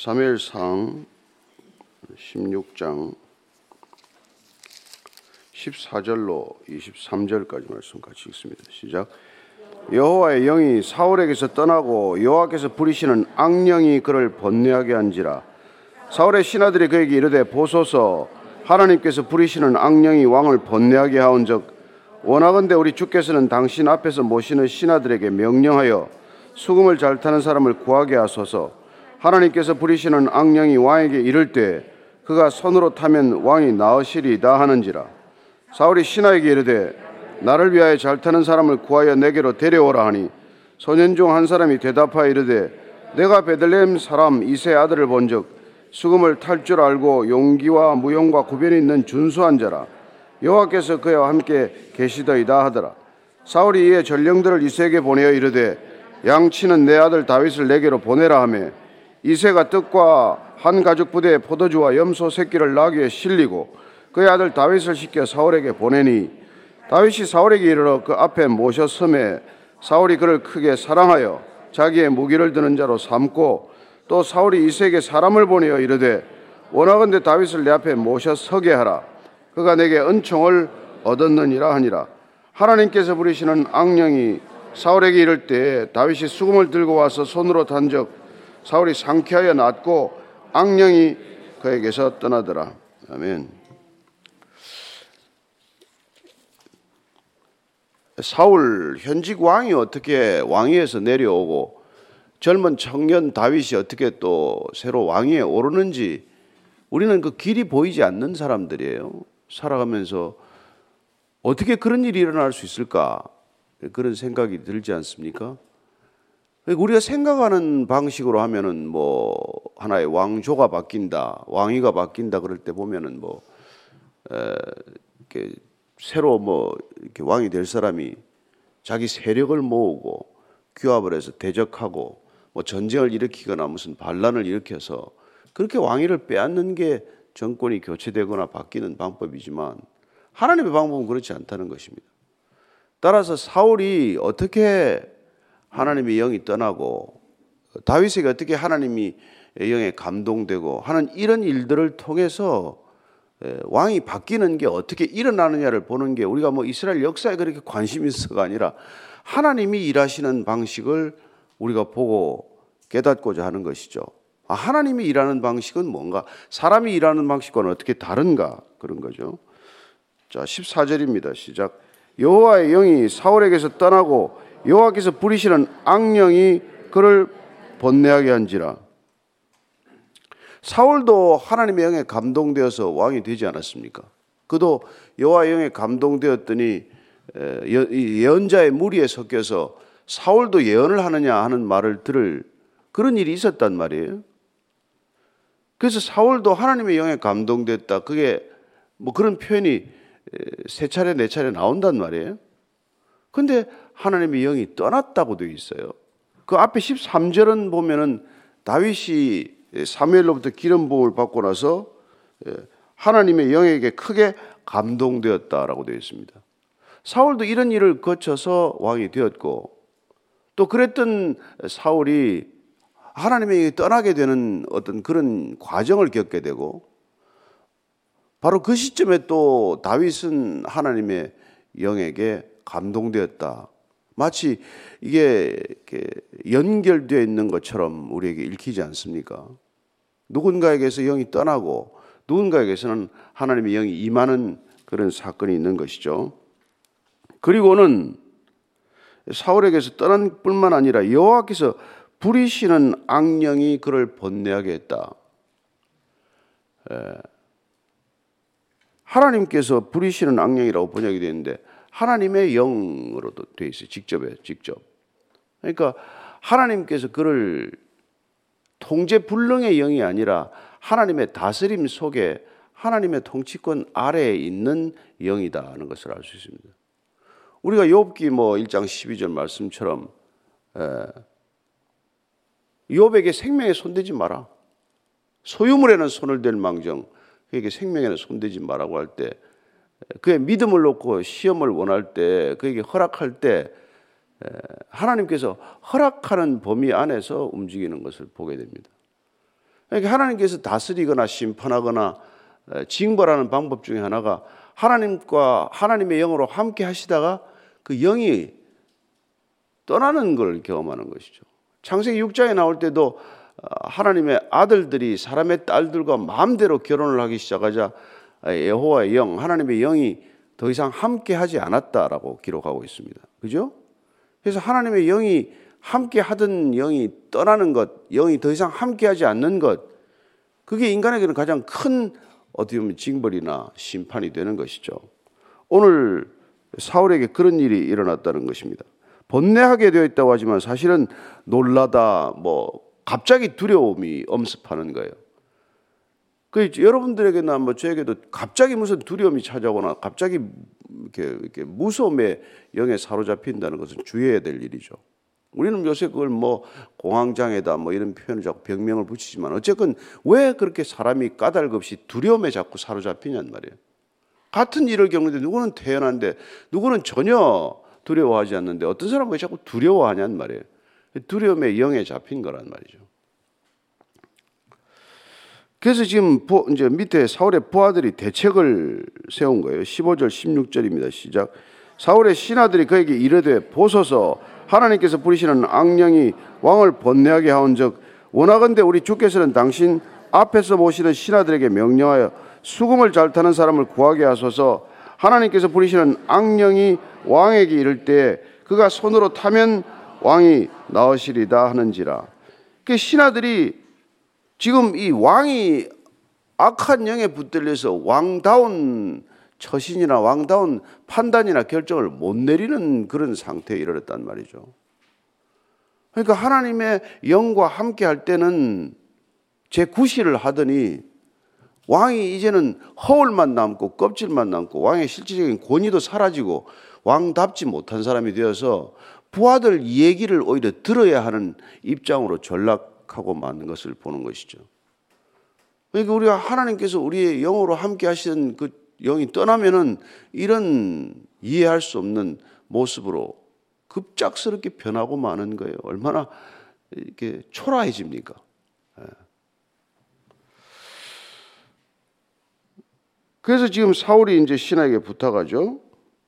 사무엘상 16장 14절로 23절까지 말씀 같이 읽습니다. 시작. 여호와의 영이 사울에게서 떠나고 여호와께서 부리시는 악령이 그를 번뇌하게 한지라 사울의 신하들이 그에게 이르되 보소서 하나님께서 부리시는 악령이 왕을 번뇌하게 하온즉 원하건대 우리 주께서는 당신 앞에서 모시는 신하들에게 명령하여 수금을 잘 타는 사람을 구하게 하소서 하나님께서 부리시는 악령이 왕에게 이를 때 그가 손으로 타면 왕이 나으시리다 하는지라. 사울이 신하에게 이르되 나를 위하여 잘 타는 사람을 구하여 내게로 데려오라 하니 소년 중 한 사람이 대답하여 이르되 내가 베들레헴 사람 이세 아들을 본즉 수금을 탈 줄 알고 용기와 무용과 구별이 있는 준수한 자라. 여호와께서 그와 함께 계시더이다 하더라. 사울이 이에 전령들을 이세에게 보내어 이르되 양치는 내 아들 다윗을 내게로 보내라 하며 이세가 뜻과 한 가죽 부대에 포도주와 염소 새끼를 나귀에 실리고 그의 아들 다윗을 시켜 사울에게 보내니 다윗이 사울에게 이르러 그 앞에 모셔 섬에 사울이 그를 크게 사랑하여 자기의 무기를 드는 자로 삼고 또 사울이 이세에게 사람을 보내어 이르되 원하건대 다윗을 내 앞에 모셔 서게 하라. 그가 내게 은총을 얻었느니라 하니라. 하나님께서 부리시는 악령이 사울에게 이를 때 다윗이 수금을 들고 와서 손으로 단적 사울이 상쾌하여 낫고 악령이 그에게서 떠나더라 아멘. 사울 현직 왕이 어떻게 왕위에서 내려오고 젊은 청년 다윗이 어떻게 또 새로 왕위에 오르는지 우리는 그 길이 보이지 않는 사람들이에요. 살아가면서 어떻게 그런 일이 일어날 수 있을까? 그런 생각이 들지 않습니까? 우리가 생각하는 방식으로 하면은 뭐 하나의 왕조가 바뀐다, 왕위가 바뀐다 그럴 때 보면은 뭐 에, 이렇게 새로 뭐 이렇게 왕이 될 사람이 자기 세력을 모으고 규합을 해서 대적하고 뭐 전쟁을 일으키거나 무슨 반란을 일으켜서 그렇게 왕위를 빼앗는 게 정권이 교체되거나 바뀌는 방법이지만 하나님의 방법은 그렇지 않다는 것입니다. 따라서 사울이 어떻게 하나님의 영이 떠나고 다윗에게 어떻게 하나님이 영에 감동되고 하는 이런 일들을 통해서 왕이 바뀌는 게 어떻게 일어나느냐를 보는 게 우리가 뭐 이스라엘 역사에 그렇게 관심 있어가 아니라 하나님이 일하시는 방식을 우리가 보고 깨닫고자 하는 것이죠. 아, 하나님이 일하는 방식은 뭔가? 사람이 일하는 방식과는 어떻게 다른가? 그런 거죠. 자, 14절입니다. 시작. 여호와의 영이 사울에게서 떠나고 여호와께서 부리시는 악령이 그를 번뇌하게 한지라. 사울도 하나님의 영에 감동되어서 왕이 되지 않았습니까? 그도 여호와의 영에 감동되었더니 예언자의 무리에 섞여서 사울도 예언을 하느냐 하는 말을 들을 그런 일이 있었단 말이에요. 그래서 사울도 하나님의 영에 감동됐다. 그게 뭐 그런 표현이 세 차례 네 차례 나온단 말이에요. 근데 하나님의 영이 떠났다고 되어 있어요. 그 앞에 13절은 보면은 다윗이 사무엘로부터 기름 부음을 받고 나서 하나님의 영에게 크게 감동되었다라고 되어 있습니다. 사울도 이런 일을 거쳐서 왕이 되었고 또 그랬던 사울이 하나님의 떠나게 되는 어떤 그런 과정을 겪게 되고 바로 그 시점에 또 다윗은 하나님의 영에게 감동되었다. 마치 이게 연결되어 있는 것처럼 우리에게 읽히지 않습니까? 누군가에게서 영이 떠나고 누군가에게서는 하나님의 영이 임하는 그런 사건이 있는 것이죠. 그리고는 사울에게서 떠난 뿐만 아니라 여호와께서 부리시는 악령이 그를 번뇌하게 했다. 하나님께서 부리시는 악령이라고 번역이 되는데 하나님의 영으로도 되어 있어요. 직접에 직접. 그러니까 하나님께서 그를 통제 불능의 영이 아니라 하나님의 다스림 속에 하나님의 통치권 아래에 있는 영이다는 것을 알 수 있습니다. 우리가 욥기 뭐 1장 12절 말씀처럼 욥에게 생명에 손대지 마라. 소유물에는 손을 댈 망정 그에게 생명에는 손대지 마라고 할 때 그의 믿음을 놓고 시험을 원할 때 그에게 허락할 때 하나님께서 허락하는 범위 안에서 움직이는 것을 보게 됩니다. 그러니까 하나님께서 다스리거나 심판하거나 징벌하는 방법 중에 하나가 하나님과 하나님의 영으로 함께 하시다가 그 영이 떠나는 걸 경험하는 것이죠. 창세기 6장에 나올 때도 어, 하나님의 아들들이 사람의 딸들과 마음대로 결혼을 하기 시작하자 여호와의 영, 하나님의 영이 더 이상 함께 하지 않았다라고 기록하고 있습니다. 그죠? 그래서 하나님의 영이 함께 하던 영이 떠나는 것, 영이 더 이상 함께 하지 않는 것, 그게 인간에게는 가장 큰 어떻게 보면 징벌이나 심판이 되는 것이죠. 오늘 사울에게 그런 일이 일어났다는 것입니다. 번뇌하게 되어 있다고 하지만 사실은 놀라다, 뭐, 갑자기 두려움이 엄습하는 거예요. 그 여러분들에게나 뭐 저에게도 갑자기 무슨 두려움이 찾아오거나 갑자기 이렇게, 이렇게 무서움의 영에 사로잡힌다는 것은 주의해야 될 일이죠. 우리는 요새 그걸 뭐 공황장애다 뭐 이런 표현을 자꾸 병명을 붙이지만 어쨌건 왜 그렇게 사람이 까닭 없이 두려움에 자꾸 사로잡히냔 말이에요. 같은 일을 겪는데 누구는 태어난데 누구는 전혀 두려워하지 않는데 어떤 사람은 왜 자꾸 두려워하냔 말이에요. 두려움의 영에 잡힌 거란 말이죠. 그래서 지금 이제 밑에 사울의 부하들이 대책을 세운 거예요. 15절, 16절입니다. 시작. 사울의 신하들이 그에게 이르되 보소서 하나님께서 부리시는 악령이 왕을 번뇌하게 하온즉 원하건대 우리 주께서는 당신 앞에서 모시는 신하들에게 명령하여 수금을 잘 타는 사람을 구하게 하소서 하나님께서 부리시는 악령이 왕에게 이를 때 그가 손으로 타면 왕이 나으시리다 하는지라. 그 신하들이 지금 이 왕이 악한 영에 붙들려서 왕다운 처신이나 왕다운 판단이나 결정을 못 내리는 그런 상태에 이르렀단 말이죠. 그러니까 하나님의 영과 함께 할 때는 제 구실을 하더니 왕이 이제는 허울만 남고 껍질만 남고 왕의 실질적인 권위도 사라지고 왕답지 못한 사람이 되어서 부하들 얘기를 오히려 들어야 하는 입장으로 전락 하고 마는 것을 보는 것이죠. 그러니까 우리가 하나님께서 우리의 영으로 함께 하시는 그 영이 떠나면은 이런 이해할 수 없는 모습으로 급작스럽게 변하고 마는 거예요. 얼마나 이렇게 초라해집니까? 예. 그래서 지금 사울이 이제 신하에게 부탁하죠.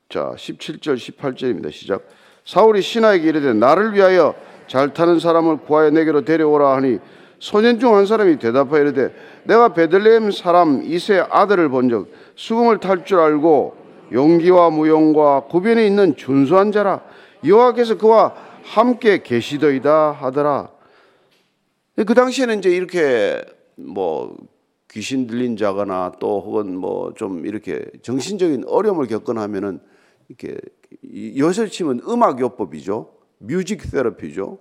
자, 17절, 18절입니다. 시작. 사울이 신하에게 이르되 나를 위하여 잘 타는 사람을 구하여 내게로 데려오라 하니 소년 중 한 사람이 대답하여 이르되 내가 베들레헴 사람 이세 아들을 본적 수금을 탈 줄 알고 용기와 무용과 구변에 있는 준수한 자라 여호와께서 그와 함께 계시더이다 하더라. 그 당시에는 이제 이렇게 뭐 귀신 들린 자거나 또 혹은 뭐 좀 이렇게 정신적인 어려움을 겪거나 하면은 이렇게 요새 치면 음악 요법이죠. 뮤직 테라피죠.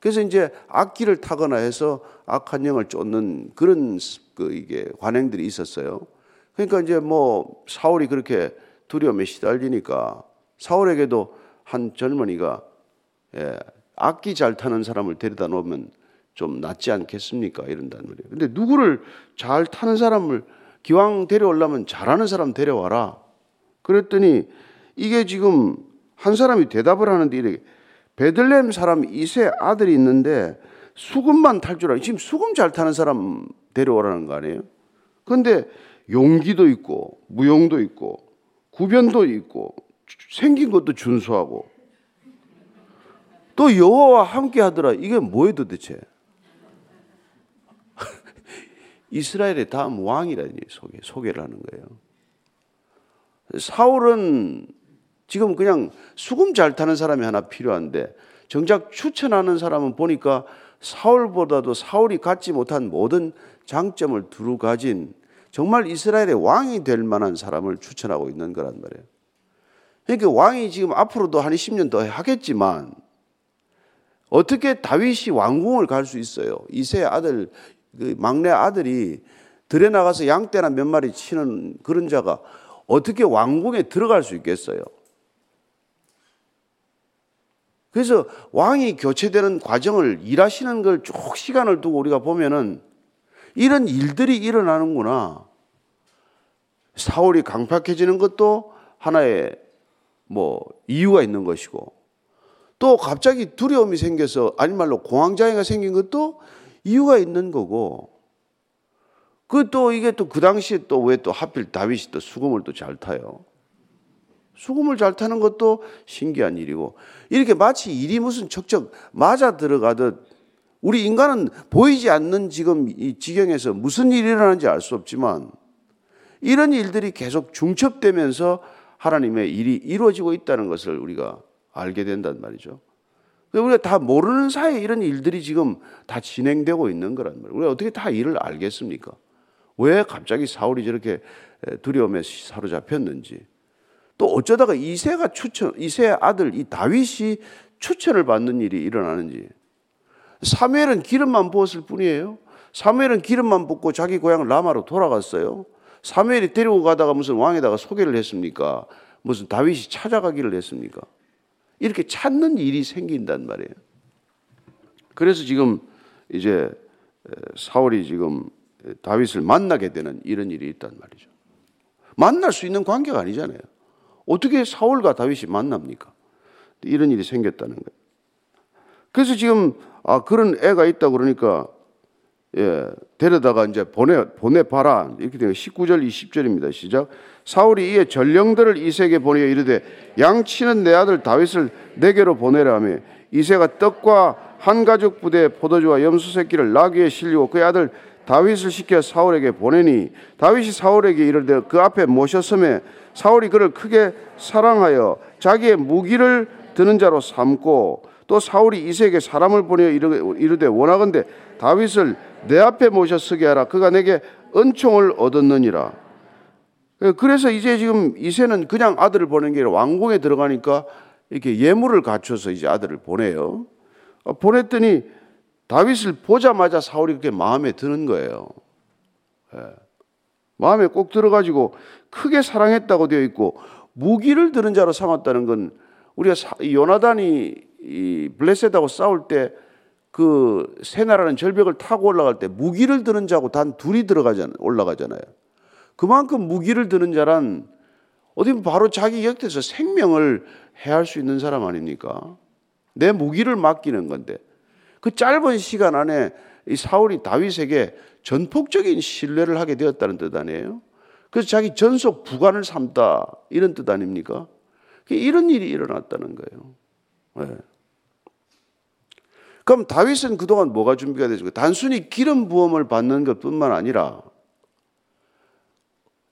그래서 이제 악기를 타거나 해서 악한 영을 쫓는 그런 그 이게 관행들이 있었어요. 그러니까 이제 뭐 사울이 그렇게 두려움에 시달리니까 사울에게도 한 젊은이가 예, 악기 잘 타는 사람을 데려다 놓으면 좀 낫지 않겠습니까? 이런단 말이에요. 근데 누구를 잘 타는 사람을 기왕 데려오려면 잘하는 사람 데려와라. 그랬더니 이게 지금 한 사람이 대답을 하는데 이렇게 베들렘 사람 이세 아들이 있는데 수금만 탈 줄 알아. 지금 수금 잘 타는 사람 데려오라는 거 아니에요? 그런데 용기도 있고 무용도 있고 구변도 있고 생긴 것도 준수하고 또 여호와와 함께 하더라. 이게 뭐예요 도대체? 이스라엘의 다음 왕이라니 소개, 소개를 하는 거예요. 사울은 지금 그냥 수금 잘 타는 사람이 하나 필요한데 정작 추천하는 사람은 보니까 사울보다도 사울이 갖지 못한 모든 장점을 두루 가진 정말 이스라엘의 왕이 될 만한 사람을 추천하고 있는 거란 말이에요. 그러니까 왕이 지금 앞으로도 한 20년 더 하겠지만 어떻게 다윗이 왕궁을 갈 수 있어요? 이세 아들, 그 막내 아들이 들에 나가서 양떼나 몇 마리 치는 그런 자가 어떻게 왕궁에 들어갈 수 있겠어요? 그래서 왕이 교체되는 과정을 일하시는 걸 쭉 시간을 두고 우리가 보면은 이런 일들이 일어나는구나. 사울이 강팍해지는 것도 하나의 뭐 이유가 있는 것이고 또 갑자기 두려움이 생겨서 아니 말로 공황장애가 생긴 것도 이유가 있는 거고 그 또 이게 또 그 당시에 또 왜 또 하필 다윗이 또 수금을 또 잘 타요. 수금을 잘 타는 것도 신기한 일이고 이렇게 마치 일이 무슨 척척 맞아 들어가듯 우리 인간은 보이지 않는 지금 이 지경에서 무슨 일이 일어나는지 알 수 없지만 이런 일들이 계속 중첩되면서 하나님의 일이 이루어지고 있다는 것을 우리가 알게 된단 말이죠. 우리가 다 모르는 사이에 이런 일들이 지금 다 진행되고 있는 거란 말이에요. 우리가 어떻게 다 일을 알겠습니까? 왜 갑자기 사울이 저렇게 두려움에 사로잡혔는지. 또 어쩌다가 이세가 추천, 이세의 아들 이 다윗이 추천을 받는 일이 일어나는지. 사무엘은 기름만 부었을 뿐이에요. 사무엘은 기름만 붓고 자기 고향 라마로 돌아갔어요. 사무엘이 데리고 가다가 무슨 왕에다가 소개를 했습니까? 무슨 다윗이 찾아가기를 했습니까? 이렇게 찾는 일이 생긴단 말이에요. 그래서 지금 이제 사울이 지금 다윗을 만나게 되는 이런 일이 있단 말이죠. 만날 수 있는 관계가 아니잖아요. 어떻게 사울과 다윗이 만납니까? 이런 일이 생겼다는 거예요. 그래서 지금 아 그런 애가 있다 그러니까 예, 데려다가 이제 보내 보내 봐라 이렇게 되면 19절 20절입니다. 시작. 사울이 이에 전령들을 이세에게 보내어 이르되 양치는 내 아들 다윗을 내게로 보내라 하며 이세가 떡과 한 가족 부대 포도주와 염소 새끼를 나귀에 실리고 그의 아들 다윗을 시켜 사울에게 보내니 다윗이 사울에게 이르되 그 앞에 모셨음에 사울이 그를 크게 사랑하여 자기의 무기를 드는 자로 삼고 또 사울이 이세에게 사람을 보내어 이르되 원하건대 다윗을 내 앞에 모셔 서게 하라 그가 내게 은총을 얻었느니라 그래서 이제 지금 이세는 그냥 아들을 보낸 게 아니라 왕궁에 들어가니까 이렇게 예물을 갖춰서 이제 아들을 보내요. 어, 보냈더니 다윗을 보자마자 사울이 그렇게 마음에 드는 거예요. 예. 마음에 꼭 들어가지고 크게 사랑했다고 되어 있고 무기를 드는 자로 삼았다는 건 우리가 요나단이 이 블레셋하고 싸울 때 그 세나라는 절벽을 타고 올라갈 때 무기를 드는 자고 단 둘이 들어가잖아요. 올라가잖아요. 그만큼 무기를 드는 자란 어디 바로 자기 곁에서 생명을 해할 수 있는 사람 아닙니까? 내 무기를 맡기는 건데 그 짧은 시간 안에 이 사울이 다윗에게 전폭적인 신뢰를 하게 되었다는 뜻 아니에요? 그래서 자기 전속 부관을 삼다 이런 뜻 아닙니까? 이런 일이 일어났다는 거예요. 네. 그럼 다윗은 그동안 뭐가 준비가 되죠? 단순히 기름 부음을 받는 것뿐만 아니라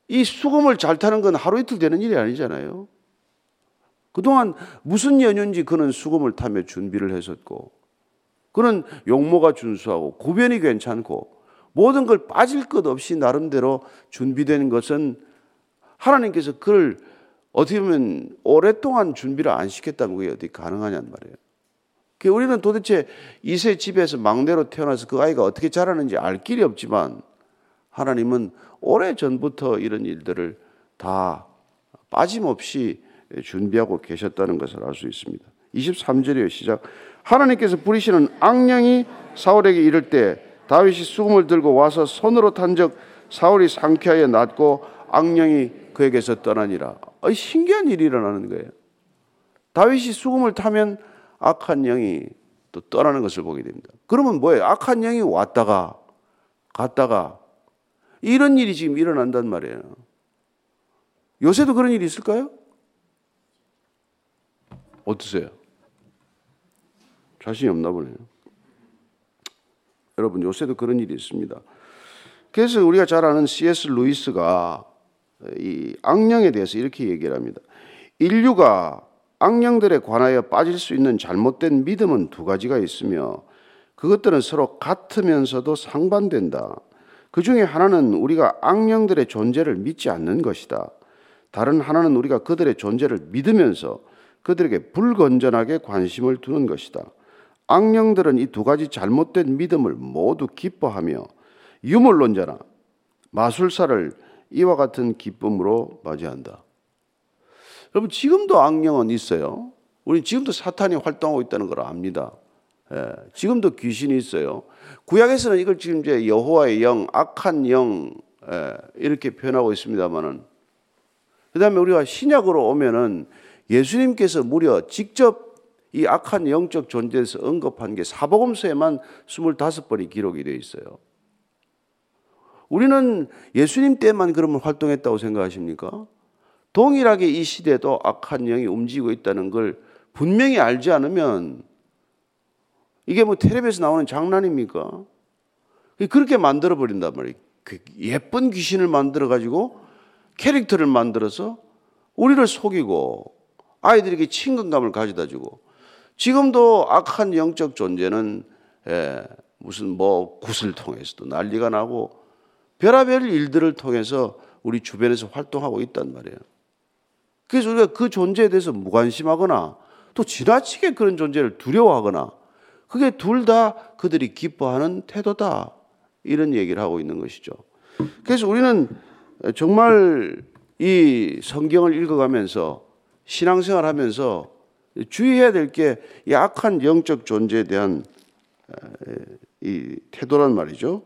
이 수금을 잘 타는 건 하루 이틀 되는 일이 아니잖아요. 그동안 무슨 연유인지 그는 수금을 타며 준비를 했었고, 그는 용모가 준수하고 구변이 괜찮고 모든 걸 빠질 것 없이 나름대로 준비된 것은 하나님께서 그를 어떻게 보면 오랫동안 준비를 안 시켰다면 그게 어떻게 가능하냔 말이에요. 우리는 도대체 이세 집에서 막내로 태어나서 그 아이가 어떻게 자라는지 알 길이 없지만 하나님은 오래 전부터 이런 일들을 다 빠짐없이 준비하고 계셨다는 것을 알 수 있습니다. 23절이에요. 시작. 하나님께서 부리시는 악령이 사울에게 이를 때 다윗이 수금을 들고 와서 손으로 탄적 사울이 상쾌하여 낫고 악령이 그에게서 떠나니라. 어, 신기한 일이 일어나는 거예요. 다윗이 수금을 타면 악한 영이 또 떠나는 것을 보게 됩니다. 그러면 뭐예요? 악한 영이 왔다가 갔다가 이런 일이 지금 일어난단 말이에요. 요새도 그런 일이 있을까요? 어떠세요? 자신이 없나 보네요. 여러분, 요새도 그런 일이 있습니다. 그래서 우리가 잘 아는 C.S. 루이스가 이 악령에 대해서 이렇게 얘기를 합니다. 인류가 악령들에 관하여 빠질 수 있는 잘못된 믿음은 두 가지가 있으며 그것들은 서로 같으면서도 상반된다. 그 중에 하나는 우리가 악령들의 존재를 믿지 않는 것이다. 다른 하나는 우리가 그들의 존재를 믿으면서 그들에게 불건전하게 관심을 두는 것이다. 악령들은 이 두 가지 잘못된 믿음을 모두 기뻐하며 유물론자나 마술사를 이와 같은 기쁨으로 맞이한다. 여러분 지금도 악령은 있어요. 우리 지금도 사탄이 활동하고 있다는 걸 압니다. 예, 지금도 귀신이 있어요. 구약에서는 이걸 지금 이제 여호와의 영, 악한 영 예, 이렇게 표현하고 있습니다만은 그 다음에 우리가 신약으로 오면은 예수님께서 무려 직접 이 악한 영적 존재에서 언급한 게 사복음서에만 25번이 기록이 되어 있어요. 우리는 예수님 때만 그러면 활동했다고 생각하십니까? 동일하게 이 시대도 악한 영이 움직이고 있다는 걸 분명히 알지 않으면 이게 뭐 텔레비에서 나오는 장난입니까? 그렇게 만들어 버린단 말이에요. 그 예쁜 귀신을 만들어 가지고 캐릭터를 만들어서 우리를 속이고 아이들에게 친근감을 가져다 주고 지금도 악한 영적 존재는 예, 무슨 뭐 굿을 통해서도 난리가 나고 별의별 일들을 통해서 우리 주변에서 활동하고 있단 말이에요. 그래서 우리가 그 존재에 대해서 무관심하거나 또 지나치게 그런 존재를 두려워하거나 그게 둘 다 그들이 기뻐하는 태도다. 이런 얘기를 하고 있는 것이죠. 그래서 우리는 정말 이 성경을 읽어가면서 신앙생활 하면서 주의해야 될 게 약한 영적 존재에 대한 이 태도란 말이죠.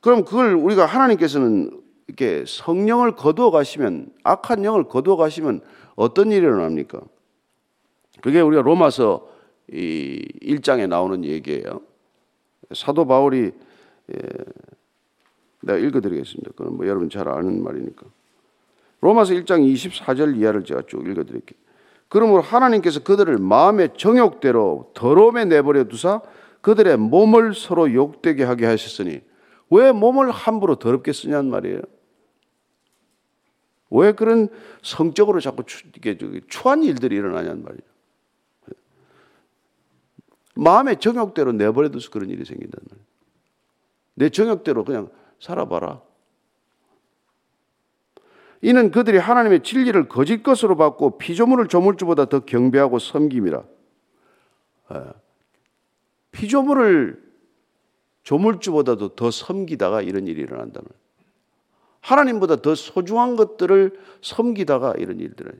그럼 그걸 우리가 하나님께서는 이렇게 성령을 거두어 가시면 악한 영을 거두어 가시면 어떤 일이 일어납니까? 그게 우리가 로마서 이 1장에 나오는 얘기예요. 사도 바울이 예, 내가 읽어드리겠습니다. 그건 뭐 여러분 잘 아는 말이니까. 로마서 1장 24절 이하를 제가 쭉 읽어드릴게요. 그러므로 하나님께서 그들을 마음의 정욕대로 더러움에 내버려 두사 그들의 몸을 서로 욕되게 하게 하셨으니 왜 몸을 함부로 더럽게 쓰냐는 말이에요. 왜 그런 성적으로 자꾸 추, 이게 추한 일들이 일어나냐는 말이에요. 마음의 정욕대로 내버려 둬서 그런 일이 생긴다는 말이에요. 내 정욕대로 그냥 살아봐라. 이는 그들이 하나님의 진리를 거짓 것으로 받고 피조물을 조물주보다 더 경배하고 섬김이라. 예. 피조물을 조물주보다도 더 섬기다가 이런 일이 일어난다는 하나님보다 더 소중한 것들을 섬기다가 이런 일들을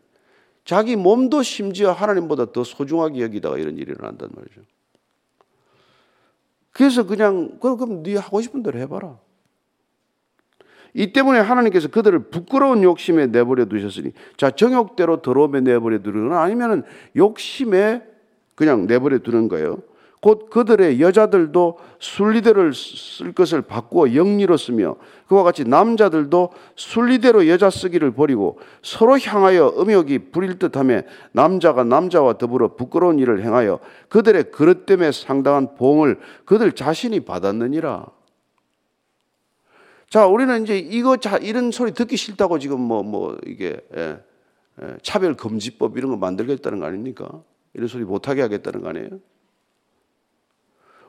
자기 몸도 심지어 하나님보다 더 소중하게 여기다가 이런 일이 일어난단 말이죠. 그래서 그냥 그럼 네 하고 싶은 대로 해봐라. 이 때문에 하나님께서 그들을 부끄러운 욕심에 내버려 두셨으니 자 정욕대로 더러움에 내버려 두거나 아니면은 욕심에 그냥 내버려 두는 거예요. 곧 그들의 여자들도 순리대로 쓸 것을 바꾸어 영리로 쓰며 그와 같이 남자들도 순리대로 여자 쓰기를 버리고 서로 향하여 음욕이 부릴 듯하며 남자가 남자와 더불어 부끄러운 일을 행하여 그들의 그릇 때문에 상당한 보응을 그들 자신이 받았느니라. 자, 우리는 이제 이거 자 이런 소리 듣기 싫다고 지금 뭐뭐 뭐 이게 예, 예, 차별 금지법 이런 거 만들겠다는 거 아닙니까? 이런 소리 못 하게 하겠다는 거 아니에요?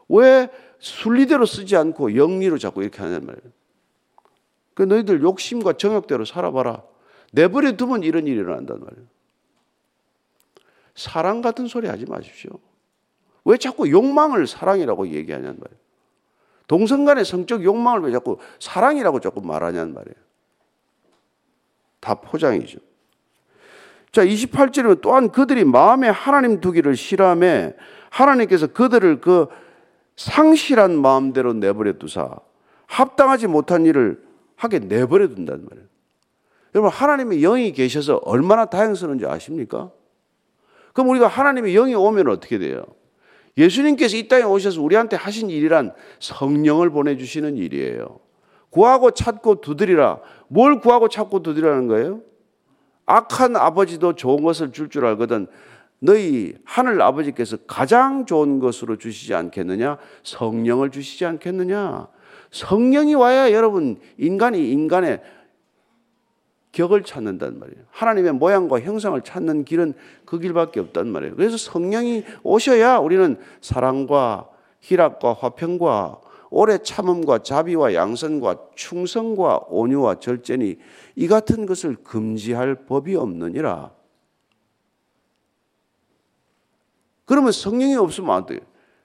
왜 순리대로 쓰지 않고 영리로 자꾸 이렇게 하냔 말이에요. 그 너희들 욕심과 정욕대로 살아봐라. 내버려 두면 이런 일이 일어난단 말이에요. 사랑 같은 소리 하지 마십시오. 왜 자꾸 욕망을 사랑이라고 얘기하냔 말이에요. 동성 간의 성적 욕망을 왜 자꾸 사랑이라고 자꾸 말하냔 말이에요. 다 포장이죠. 자, 28절에는 또한 그들이 마음에 하나님 두기를 싫어함에 하나님께서 그들을 그 상실한 마음대로 내버려 두사 합당하지 못한 일을 하게 내버려 둔단 말이에요. 여러분 하나님의 영이 계셔서 얼마나 다행스러운지 아십니까? 그럼 우리가 하나님의 영이 오면 어떻게 돼요? 예수님께서 이 땅에 오셔서 우리한테 하신 일이란 성령을 보내주시는 일이에요. 구하고 찾고 두드리라. 뭘 구하고 찾고 두드리라는 거예요? 악한 아버지도 좋은 것을 줄줄 줄 알거든. 너희 하늘 아버지께서 가장 좋은 것으로 주시지 않겠느냐? 성령을 주시지 않겠느냐? 성령이 와야 여러분 인간이 인간의 격을 찾는단 말이에요. 하나님의 모양과 형상을 찾는 길은 그 길밖에 없단 말이에요. 그래서 성령이 오셔야 우리는 사랑과 희락과 화평과 오래 참음과 자비와 양선과 충성과 온유와 절제니 이 같은 것을 금지할 법이 없느니라. 그러면 성령이 없으면 안 돼요.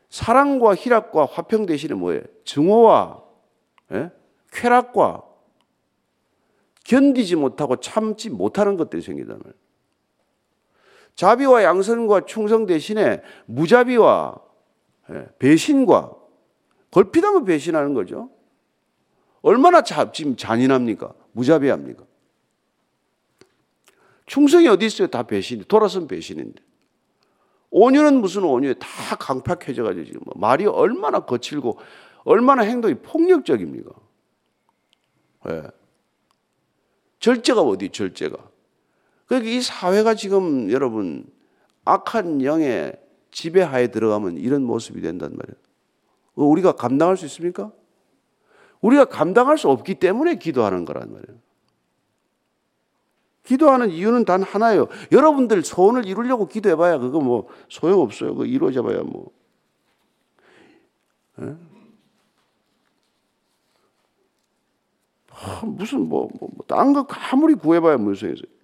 사랑과 희락과 화평 대신에 뭐예요? 증오와 예? 쾌락과 견디지 못하고 참지 못하는 것들이 생기단 말이에요. 자비와 양선과 충성 대신에 무자비와 예, 배신과 걸핏하면 배신하는 거죠. 얼마나 자, 지금 잔인합니까? 무자비합니까? 충성이 어디 있어요? 다 배신. 돌아선 배신인데. 온유는 무슨 온유에 다 강팍해져가지고 지금 뭐 말이 얼마나 거칠고 얼마나 행동이 폭력적입니까? 예. 절제가 어디 절제가? 그러니까 이 사회가 지금 여러분 악한 영의 지배하에 들어가면 이런 모습이 된단 말이에요. 우리가 감당할 수 있습니까? 우리가 감당할 수 없기 때문에 기도하는 거란 말이에요. 기도하는 이유는 단 하나예요. 여러분들 소원을 이루려고 기도해봐야 그거 뭐 소용없어요. 그거 이루어져봐야 뭐. 아, 무슨 뭐, 뭐, 뭐, 딴거 아무리 구해봐야 무슨 소용있어요.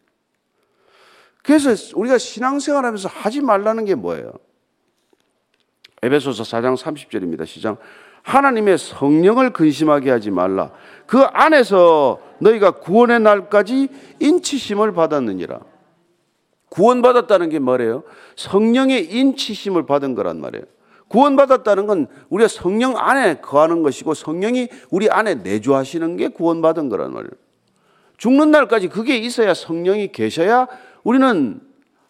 그래서 우리가 신앙생활 하면서 하지 말라는 게 뭐예요? 에베소서 4장 30절입니다. 시작. 하나님의 성령을 근심하게 하지 말라. 그 안에서 너희가 구원의 날까지 인치심을 받았느니라. 구원받았다는 게 뭐래요? 성령의 인치심을 받은 거란 말이에요. 구원받았다는 건 우리가 성령 안에 거하는 것이고 성령이 우리 안에 내주하시는 게 구원받은 거란 말이에요. 죽는 날까지 그게 있어야 성령이 계셔야 우리는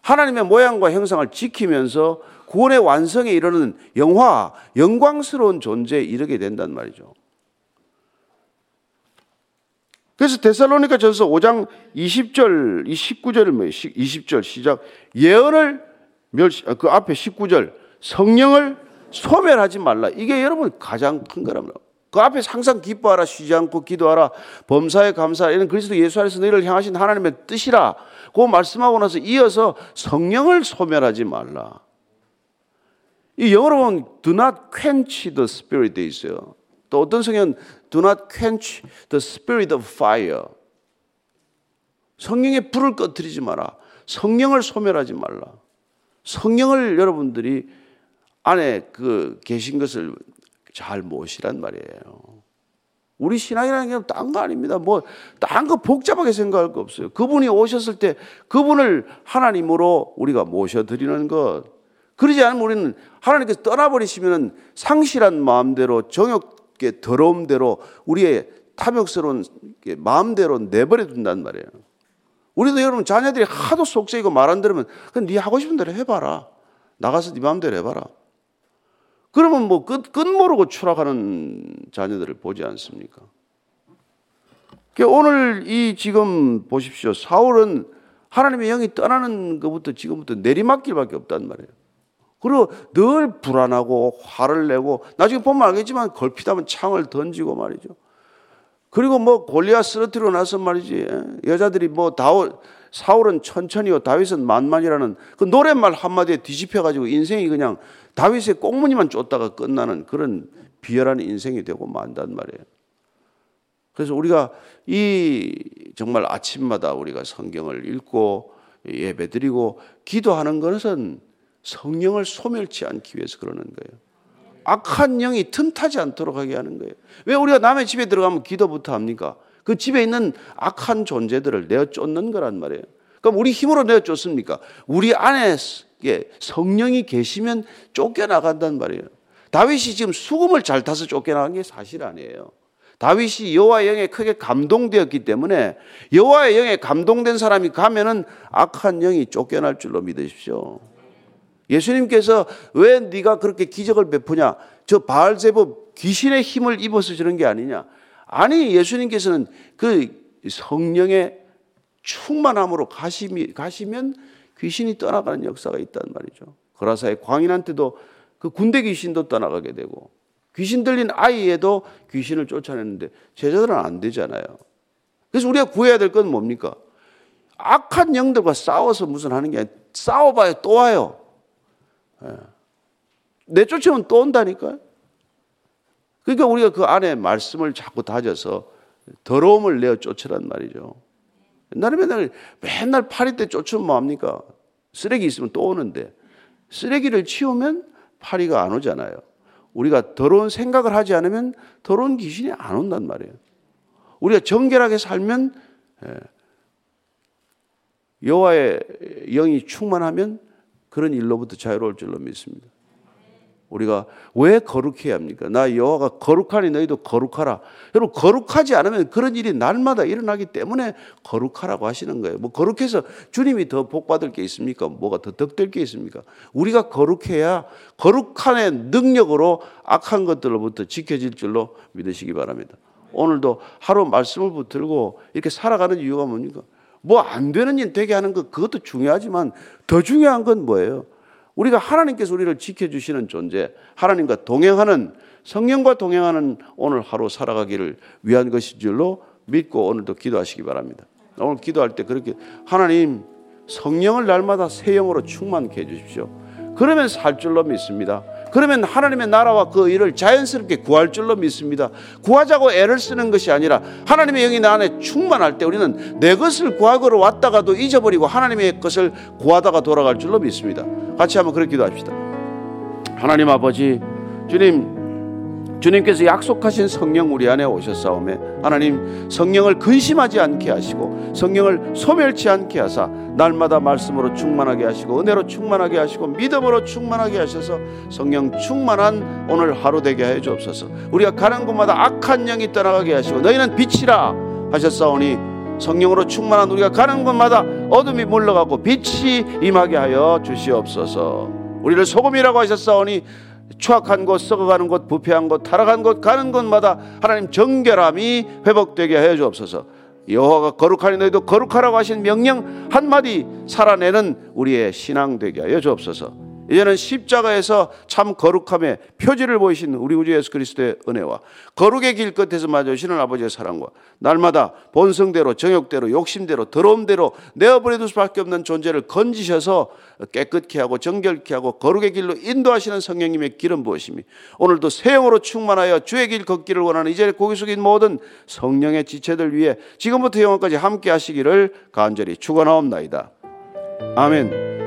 하나님의 모양과 형상을 지키면서 구원의 완성에 이르는 영화, 영광스러운 존재에 이르게 된단 말이죠. 그래서 데살로니가 전서 5장 20절, 19절, 20절 시작. 예언을 멸시, 그 앞에 19절, 성령을 소멸하지 말라. 이게 여러분 가장 큰 거랍니다. 그 앞에 항상 기뻐하라, 쉬지 않고 기도하라, 범사에 감사하라. 이런 그리스도 예수 안에서 너희를 향하신 하나님의 뜻이라. 그 말씀하고 나서 이어서 성령을 소멸하지 말라. 이 영어로 보면 do not quench the spirit 돼 있어요. 또 어떤 성경은 do not quench the spirit of fire. 성령의 불을 꺼뜨리지 마라. 성령을 소멸하지 말라. 성령을 여러분들이 안에 그 계신 것을 잘 모시란 말이에요. 우리 신앙이라는 게 딴 거 아닙니다. 뭐, 딴 거 복잡하게 생각할 거 없어요. 그분이 오셨을 때 그분을 하나님으로 우리가 모셔드리는 것. 그러지 않으면 우리는 하나님께서 떠나버리시면 상실한 마음대로 정욕의 더러움대로 우리의 탐욕스러운 마음대로 내버려 둔단 말이에요. 우리도 여러분 자녀들이 하도 속세이고 말 안 들으면 그냥 네 하고 싶은 대로 해봐라. 나가서 네 마음대로 해봐라. 그러면 뭐 끝, 끝 모르고 추락하는 자녀들을 보지 않습니까? 그러니까 오늘 이 지금 보십시오. 사울은 하나님의 영이 떠나는 것부터 지금부터 내리막길밖에 없단 말이에요. 그리고 늘 불안하고 화를 내고 나중에 보면 알겠지만 걸핏하면 창을 던지고 말이죠. 그리고 뭐 골리앗 쓰러뜨리고 나서 말이지 여자들이 뭐 다우 사울은 천천히요 다윗은 만만이라는 그 노랫말 한마디에 뒤집혀 가지고 인생이 그냥 다윗의 꽁무니만 쫓다가 끝나는 그런 비열한 인생이 되고 만단 말이에요. 그래서 우리가 이 정말 아침마다 우리가 성경을 읽고 예배드리고 기도하는 것은 성령을 소멸치 않기 위해서 그러는 거예요. 악한 영이 틈타지 않도록 하게 하는 거예요. 왜 우리가 남의 집에 들어가면 기도부터 합니까? 그 집에 있는 악한 존재들을 내어 쫓는 거란 말이에요. 그럼 우리 힘으로 내어 쫓습니까? 우리 안에 성령이 계시면 쫓겨나간단 말이에요. 다윗이 지금 수금을 잘 타서 쫓겨나간 게 사실 아니에요. 다윗이 여호와의 영에 크게 감동되었기 때문에 여호와의 영에 감동된 사람이 가면은 악한 영이 쫓겨날 줄로 믿으십시오. 예수님께서 왜 네가 그렇게 기적을 베푸냐? 저 바알제법 귀신의 힘을 입어서 저런 게 아니냐? 아니 예수님께서는 그 성령의 충만함으로 가시미, 가시면 귀신이 떠나가는 역사가 있단 말이죠. 거라사의 광인한테도 그 군대 귀신도 떠나가게 되고 귀신 들린 아이에도 귀신을 쫓아내는데 제자들은 안 되잖아요. 그래서 우리가 구해야 될 건 뭡니까? 악한 영들과 싸워서 무슨 하는 게 아니라 싸워봐야 또 와요. 예. 내쫓으면 또 온다니까요. 그러니까 우리가 그 안에 말씀을 자꾸 다져서 더러움을 내어 쫓으란 말이죠. 옛날에 맨날, 맨날 파리 때 쫓으면 뭐합니까? 쓰레기 있으면 또 오는데 쓰레기를 치우면 파리가 안 오잖아요. 우리가 더러운 생각을 하지 않으면 더러운 귀신이 안 온단 말이에요. 우리가 정결하게 살면 예, 여호와의 영이 충만하면 그런 일로부터 자유로울 줄로 믿습니다. 우리가 왜 거룩해야 합니까? 나 여호와가 거룩하니 너희도 거룩하라. 여러분 거룩하지 않으면 그런 일이 날마다 일어나기 때문에 거룩하라고 하시는 거예요. 뭐 거룩해서 주님이 더 복 받을 게 있습니까? 뭐가 더 덕될 게 있습니까? 우리가 거룩해야 거룩한의 능력으로 악한 것들로부터 지켜질 줄로 믿으시기 바랍니다. 오늘도 하루 말씀을 붙들고 이렇게 살아가는 이유가 뭡니까? 뭐 안 되는 일 되게 하는 것 그것도 중요하지만 더 중요한 건 뭐예요? 우리가 하나님께서 우리를 지켜주시는 존재, 하나님과 동행하는 성령과 동행하는 오늘 하루 살아가기를 위한 것인 줄로 믿고 오늘도 기도하시기 바랍니다. 오늘 기도할 때 그렇게 하나님 성령을 날마다 새 영으로 충만케 해 주십시오. 그러면 살 줄로 믿습니다. 그러면 하나님의 나라와 그 일을 자연스럽게 구할 줄로 믿습니다. 구하자고 애를 쓰는 것이 아니라 하나님의 영이 나 안에 충만할 때 우리는 내 것을 구하고로 왔다가도 잊어버리고 하나님의 것을 구하다가 돌아갈 줄로 믿습니다. 같이 한번 그렇게 기도합시다. 하나님 아버지, 주님, 주님께서 약속하신 성령 우리 안에 오셨사오매 하나님 성령을 근심하지 않게 하시고 성령을 소멸치 않게 하사 날마다 말씀으로 충만하게 하시고 은혜로 충만하게 하시고 믿음으로 충만하게 하셔서 성령 충만한 오늘 하루 되게 해 주옵소서. 우리가 가는 곳마다 악한 영이 떠나가게 하시고 너희는 빛이라 하셨사오니 성령으로 충만한 우리가 가는 곳마다 어둠이 물러가고 빛이 임하게 하여 주시옵소서. 우리를 소금이라고 하셨사오니 추악한 곳, 썩어가는 곳, 부패한 곳, 타락한 곳 가는 곳마다 하나님 정결함이 회복되게 해 주옵소서. 여호와가 거룩하니 너희도 거룩하라고 하신 명령 한마디 살아내는 우리의 신앙 되게 하여 주옵소서. 이제는 십자가에서 참 거룩함의 표지를 보이신 우리 구주 예수 그리스도의 은혜와 거룩의 길 끝에서 마주시는 아버지의 사랑과 날마다 본성대로 정욕대로 욕심대로 더러움대로 내어버려둘 수밖에 없는 존재를 건지셔서 깨끗케 하고 정결케 하고 거룩의 길로 인도하시는 성령님의 길은 무엇이니 오늘도 세영으로 충만하여 주의 길 걷기를 원하는 이제 고기 숙인 모든 성령의 지체들 위해 지금부터 영원까지 함께 하시기를 간절히 축원하옵나이다. 아멘.